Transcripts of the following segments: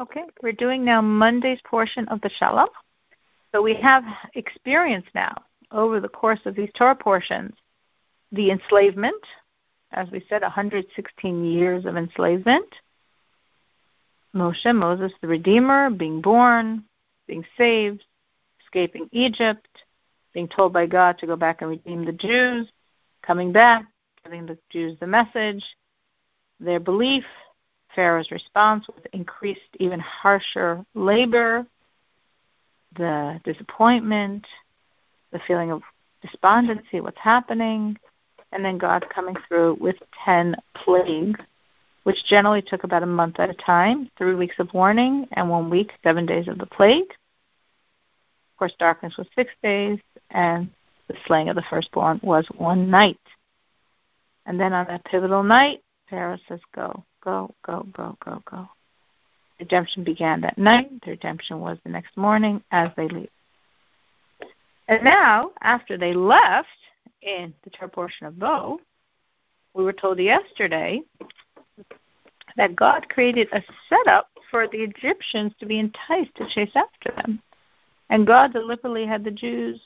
Okay, we're doing now Monday's portion of Beshalach. So we have experienced now over the course of these Torah portions the enslavement, as we said, 116 years of enslavement. Moshe, Moses, the Redeemer, being born, being saved, escaping Egypt, being told by God to go back and redeem the Jews, coming back, giving the Jews the message, their belief, Pharaoh's response with increased, even harsher labor, the disappointment, the feeling of despondency, what's happening, and then God coming through with 10 plagues, which generally took about a month at a time, three weeks of warning, and one week, seven days of the plague. Of course, darkness was six days, and the slaying of the firstborn was one night. And then on that pivotal night, Pharaoh says, Go, go, go, go, go, go. Redemption began that night. The redemption was the next morning as they leave. And now, after they left in the Torah portion of Bo, we were told yesterday that God created a setup for the Egyptians to be enticed to chase after them. And God deliberately had the Jews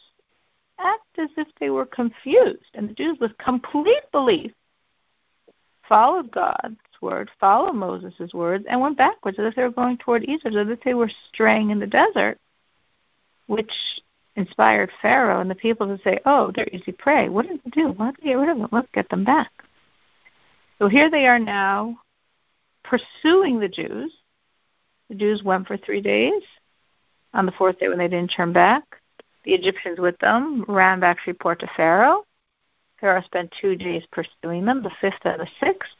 act as if they were confused. And the Jews, with complete belief, followed God's word, followed Moses' words, and went backwards as if they were going toward Egypt, as if they were straying in the desert, which inspired Pharaoh and the people to say, Oh, they're easy prey. What did we do? Why did we get rid of them? Let's get them back. So here they are now pursuing the Jews. The Jews went for three days. On the fourth day, when they didn't turn back, the Egyptians with them ran back to report to Pharaoh. Pharaoh spent two days pursuing them, the fifth and the sixth.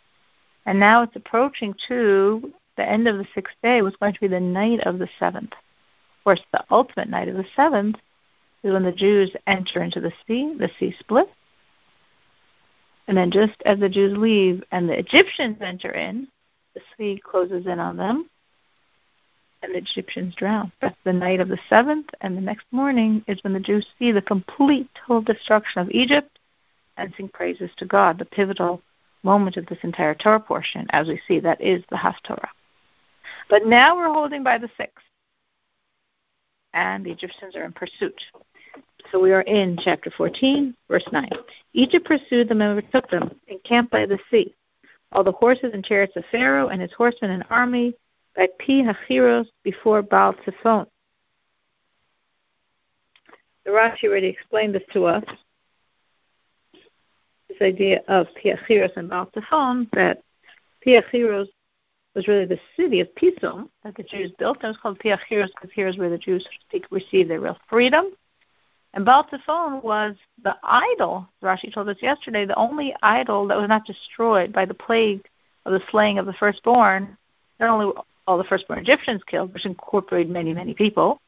And now it's approaching to the end of the sixth day was going to be the night of the seventh. Of course, the ultimate night of the seventh is when the Jews enter into the sea, the sea splits. And then just as the Jews leave and the Egyptians enter in, the sea closes in on them and the Egyptians drown. That's the night of the seventh, and the next morning is when the Jews see the complete total destruction of Egypt and sing praises to God, the pivotal moment of this entire Torah portion, as we see, that is the Haftorah. But now we're holding by the sixth, and the Egyptians are in pursuit. So we are in chapter 14, verse 9. Egypt pursued them and overtook them, encamped by the sea. All the horses and chariots of Pharaoh and his horsemen and army by Pi Hachiros before Baal Zephon. The Rashi already explained this to us idea of Piachiros and Baal Zephon, that Piachiros was really the city of Pisum that the Jews built. And It was called Piachiros because here is where the Jews received their real freedom. And Baal was the idol, Rashi told us yesterday, the only idol that was not destroyed by the plague of the slaying of the firstborn. Not only all the firstborn Egyptians killed, which incorporated many, many people,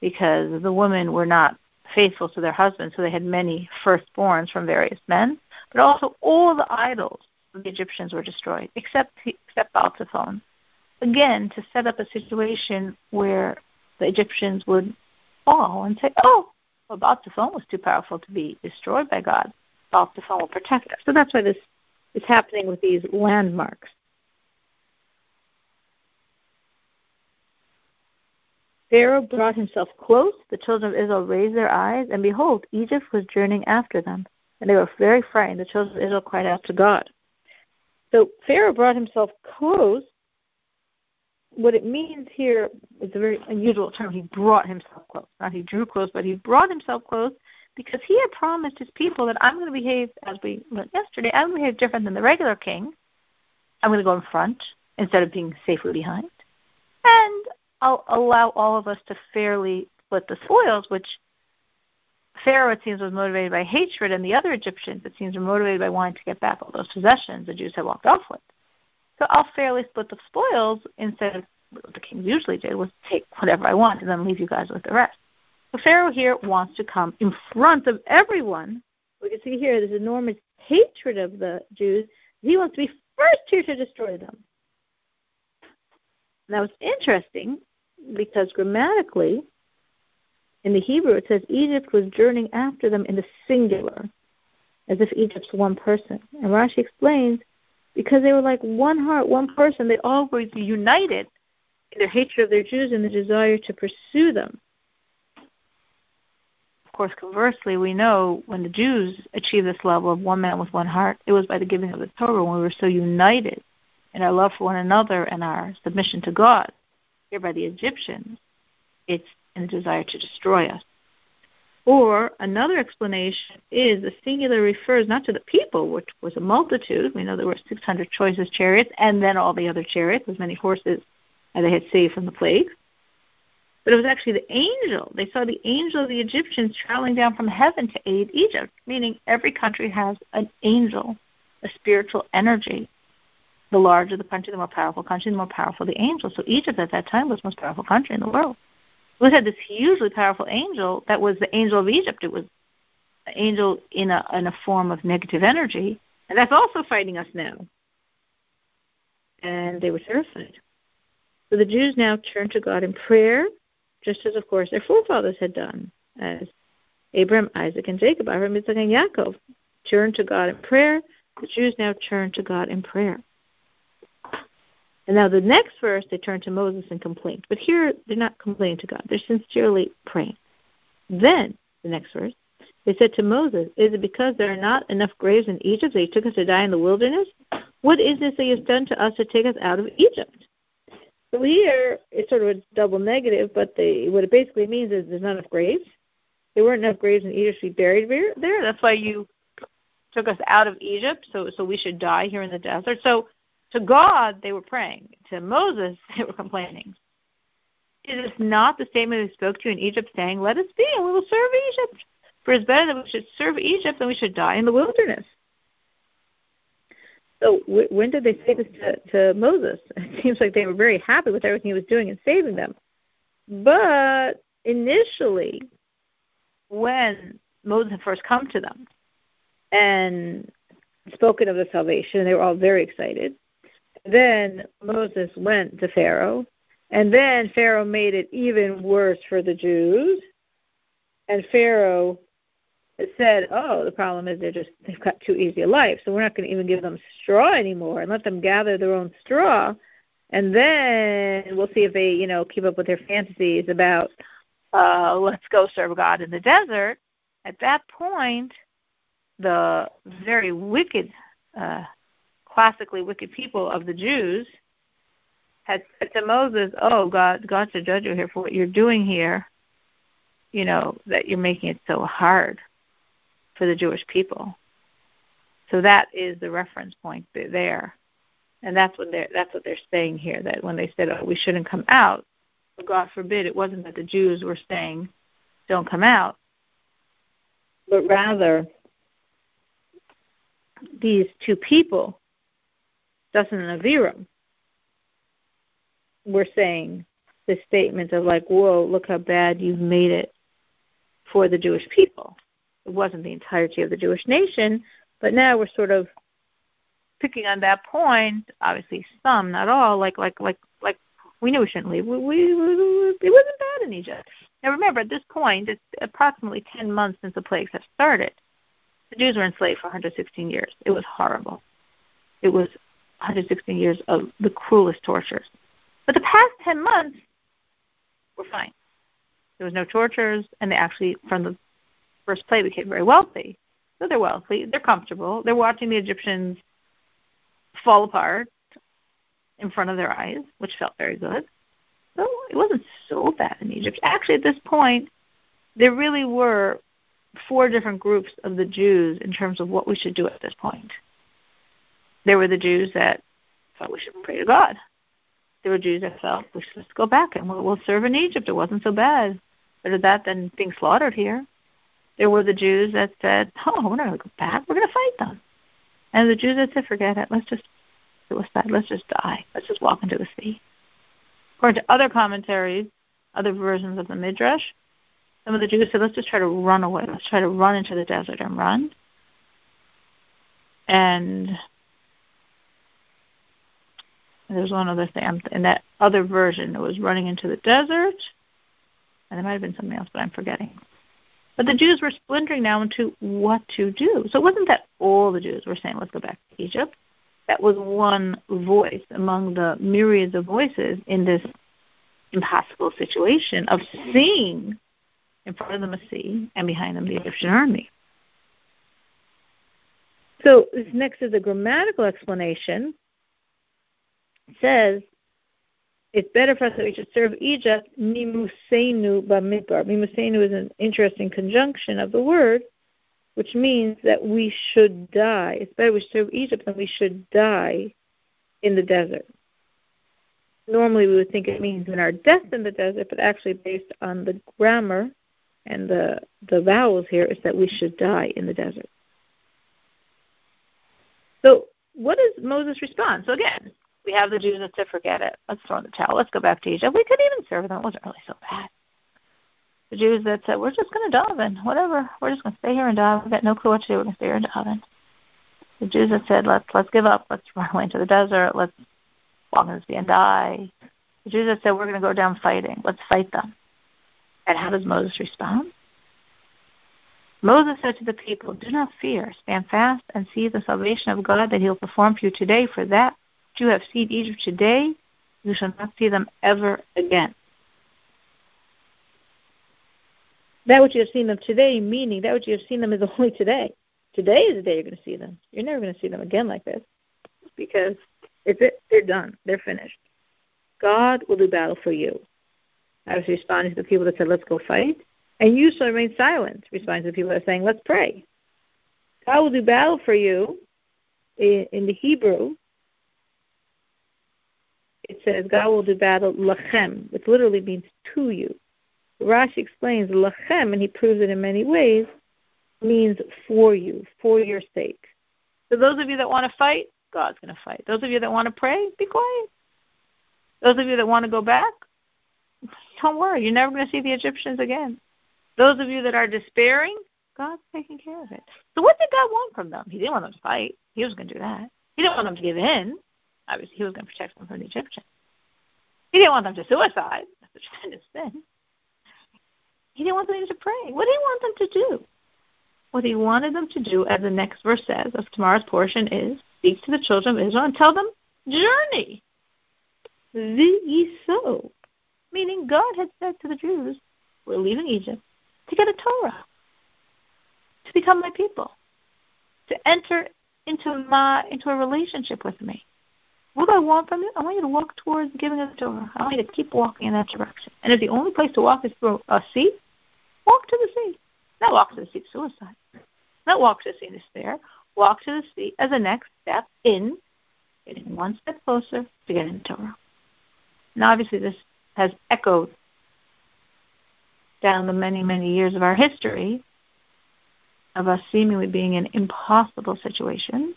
because the women were not faithful to their husbands, so they had many firstborns from various men. But also all the idols of the Egyptians were destroyed, except except Baal Again, to set up a situation where the Egyptians would fall and say, "Oh, well, was too powerful to be destroyed by God. Baal Zephon will protect us." So that's why this is happening with these landmarks. Pharaoh brought himself close. The children of Israel raised their eyes, and behold, Egypt was journeying after them. And they were very frightened. The children of Israel cried out to God. So Pharaoh brought himself close. What it means here is a very unusual term. He brought himself close. Not he drew close, but he brought himself close because he had promised his people that I'm going to behave, as we learned yesterday, I'm going to behave different than the regular king. I'm going to go in front instead of being safely behind. And allow all of us to fairly split the spoils, which Pharaoh, it seems, was motivated by hatred, and the other Egyptians, it seems, were motivated by wanting to get back all those possessions the Jews had walked off with. So I'll fairly split the spoils instead of what the kings usually did was take whatever I want and then leave you guys with the rest. So Pharaoh here wants to come in front of everyone. We can see here this enormous hatred of the Jews. He wants to be first here to destroy them. Now it's interesting because grammatically, in the Hebrew, it says Egypt was journeying after them in the singular, as if Egypt's one person. And Rashi explains because they were like one heart, one person, they all were united in their hatred of their Jews and the desire to pursue them. Of course, conversely, we know when the Jews achieved this level of one man with one heart, it was by the giving of the Torah when we were so united in our love for one another and our submission to God. Here by the Egyptians, it's in the desire to destroy us. Or another explanation is the singular refers not to the people, which was a multitude. We know there were 600 choicest chariots, and then all the other chariots, as many horses as they had saved from the plague. But it was actually the angel. They saw the angel of the Egyptians traveling down from heaven to aid Egypt, meaning every country has an angel, a spiritual energy. The larger the country, the more powerful country, the more powerful the angel. So Egypt at that time was the most powerful country in the world we had this hugely powerful angel that was the angel of Egypt. It was an angel in a in a form of negative energy, and that's also fighting us now. And they were terrified. So the Jews now turned to God in prayer, just as of course their forefathers had done, as Abraham, Isaac, and Jacob, Abraham, Isaac, and Yaakov turned to God in prayer. The Jews now turned to God in prayer. And now the next verse, they turn to Moses and complain. But here, they're not complaining to God. They're sincerely praying. Then, the next verse, they said to Moses, Is it because there are not enough graves in Egypt that you took us to die in the wilderness? What is this that you have done to us to take us out of Egypt? So here, it's sort of a double negative, but they, what it basically means is there's not enough graves. There weren't enough graves in Egypt to be buried there. That's why you took us out of Egypt, so so we should die here in the desert. So to God, they were praying. To Moses, they were complaining. It is not the statement they spoke to in Egypt, saying, Let us be, and we will serve Egypt. For it is better that we should serve Egypt than we should die in the wilderness. So when did they say this to, to Moses? It seems like they were very happy with everything he was doing and saving them. But initially, when Moses had first come to them and spoken of the salvation, they were all very excited. Then Moses went to Pharaoh, and then Pharaoh made it even worse for the Jews. And Pharaoh said, "Oh, the problem is they're just they've got too easy a life, so we're not going to even give them straw anymore and let them gather their own straw, and then we'll see if they, you know, keep up with their fantasies about uh, let's go serve God in the desert." At that point, the very wicked uh, classically wicked people of the Jews had said to Moses, "Oh, God, God to judge you here for what you're doing here. You know that you're making it so hard for the Jewish people." So that is the reference point there, and that's what they're that's what they're saying here. That when they said, "Oh, we shouldn't come out," God forbid, it wasn't that the Jews were saying, "Don't come out," but rather these two people Dathan and aviram. We're saying this statement of like, whoa, look how bad you've made it for the Jewish people. It wasn't the entirety of the Jewish nation, but now we're sort of picking on that point. Obviously, some, not all. Like, like, like, like we knew we shouldn't leave. We, we, we, it wasn't bad in Egypt. Now, remember, at this point, it's approximately 10 months since the plagues have started. The Jews were enslaved for 116 years. It was horrible. It was 116 years of the cruelest tortures. But the past 10 months were fine. There was no tortures, and they actually, from the first play, became very wealthy. So they're wealthy, they're comfortable, they're watching the Egyptians fall apart in front of their eyes, which felt very good. So it wasn't so bad in Egypt. Actually, at this point, there really were four different groups of the Jews in terms of what we should do at this point. There were the Jews that thought we should pray to God. There were Jews that felt we should just go back and we'll, we'll serve in Egypt. It wasn't so bad. Better that than being slaughtered here. There were the Jews that said, "Oh, we're not going to go back. We're going to fight them." And the Jews that said, "Forget it. Let's just suicide. Let's just die. Let's just walk into the sea." According to other commentaries, other versions of the Midrash, some of the Jews said, "Let's just try to run away. Let's try to run into the desert and run." And there's one other thing. In that other version, it was running into the desert, and there might have been something else, but I'm forgetting. But the Jews were splintering now into what to do. So it wasn't that all the Jews were saying, let's go back to Egypt. That was one voice among the myriads of voices in this impossible situation of seeing in front of them a sea and behind them the Egyptian army. So this next is a grammatical explanation. Says it's better for us that we should serve Egypt mimusenu bamidbar. Mimusenu is an interesting conjunction of the word, which means that we should die. It's better we serve Egypt than we should die in the desert. Normally, we would think it means in our death in the desert, but actually, based on the grammar and the the vowels here, is that we should die in the desert. So, what is Moses' response? So again, we have the Jews that said, "Forget it. Let's throw in the towel. Let's go back to Egypt." We could even serve them. It wasn't really so bad. The Jews that said, "We're just going to daven. Whatever. We're just going to stay here and daven. We've got no clue what to do. We're going to stay here and daven." The Jews that said, "Let's let's give up. Let's run away into the desert. Let's walk in the sea and die." The Jews that said, "We're going to go down fighting. Let's fight them." And how does Moses respond? Moses said to the people, Do not fear. Stand fast and see the salvation of God that he will perform for you today. For that you have seen Egypt today, you shall not see them ever again. That which you have seen them today, meaning that which you have seen them is only today. Today is the day you're going to see them. You're never going to see them again like this because it's it. They're done. They're finished. God will do battle for you. I was responding to the people that said, let's go fight. And you shall remain silent, responding to the people that are saying, let's pray. God will do battle for you. In, the Hebrew, it says God will do battle lachem, which literally means to you. Rashi explains lachem, and he proves it in many ways, means for you, for your sake. So those of you that want to fight, God's going to fight. Those of you that want to pray, be quiet. Those of you that want to go back, don't worry. You're never going to see the Egyptians again. Those of you that are despairing, God's taking care of it. So what did God want from them? He didn't want them to fight. He was going to do that. He didn't want them to give in. Obviously, he was going to protect them from the Egyptians. He didn't want them to suicide. That's a tremendous sin. He didn't want them to pray. What did he want them to do? What he wanted them to do, as the next verse says of tomorrow's portion, is speak to the children of Israel and tell them, journey. So. Meaning God had said to the Jews, we're leaving Egypt to get a Torah, to become my people, to enter into my into a relationship with me. What do I want from you? I want you to walk towards giving a Torah. I want you to keep walking in that direction. And if the only place to walk is through a sea, walk to the sea. Not walk to the sea suicide. Not walk to the sea in despair. Walk to the sea as a next step in getting one step closer to getting Torah. Now, obviously, this has echoed down the many, many years of our history of us seemingly being in impossible situations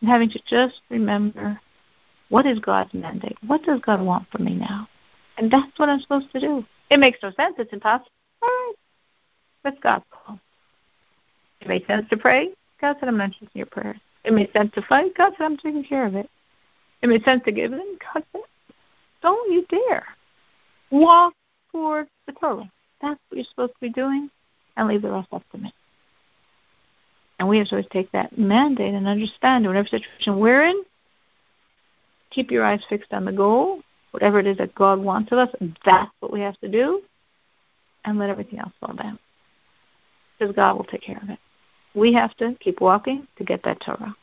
and having to just remember what is God's mandate? What does God want from me now? And that's what I'm supposed to do. It makes no sense. It's impossible. All right. That's God's call. It makes sense to pray. God said, I'm not taking your prayers. It made sense to fight. God said, I'm taking care of it. It made sense to give in. God said, don't you dare walk toward the Torah. That's what you're supposed to be doing, and leave the rest up to me. And we have to always take that mandate and understand whatever situation we're in, keep your eyes fixed on the goal, whatever it is that God wants of us, that's what we have to do, and let everything else fall down. Because God will take care of it. We have to keep walking to get that Torah.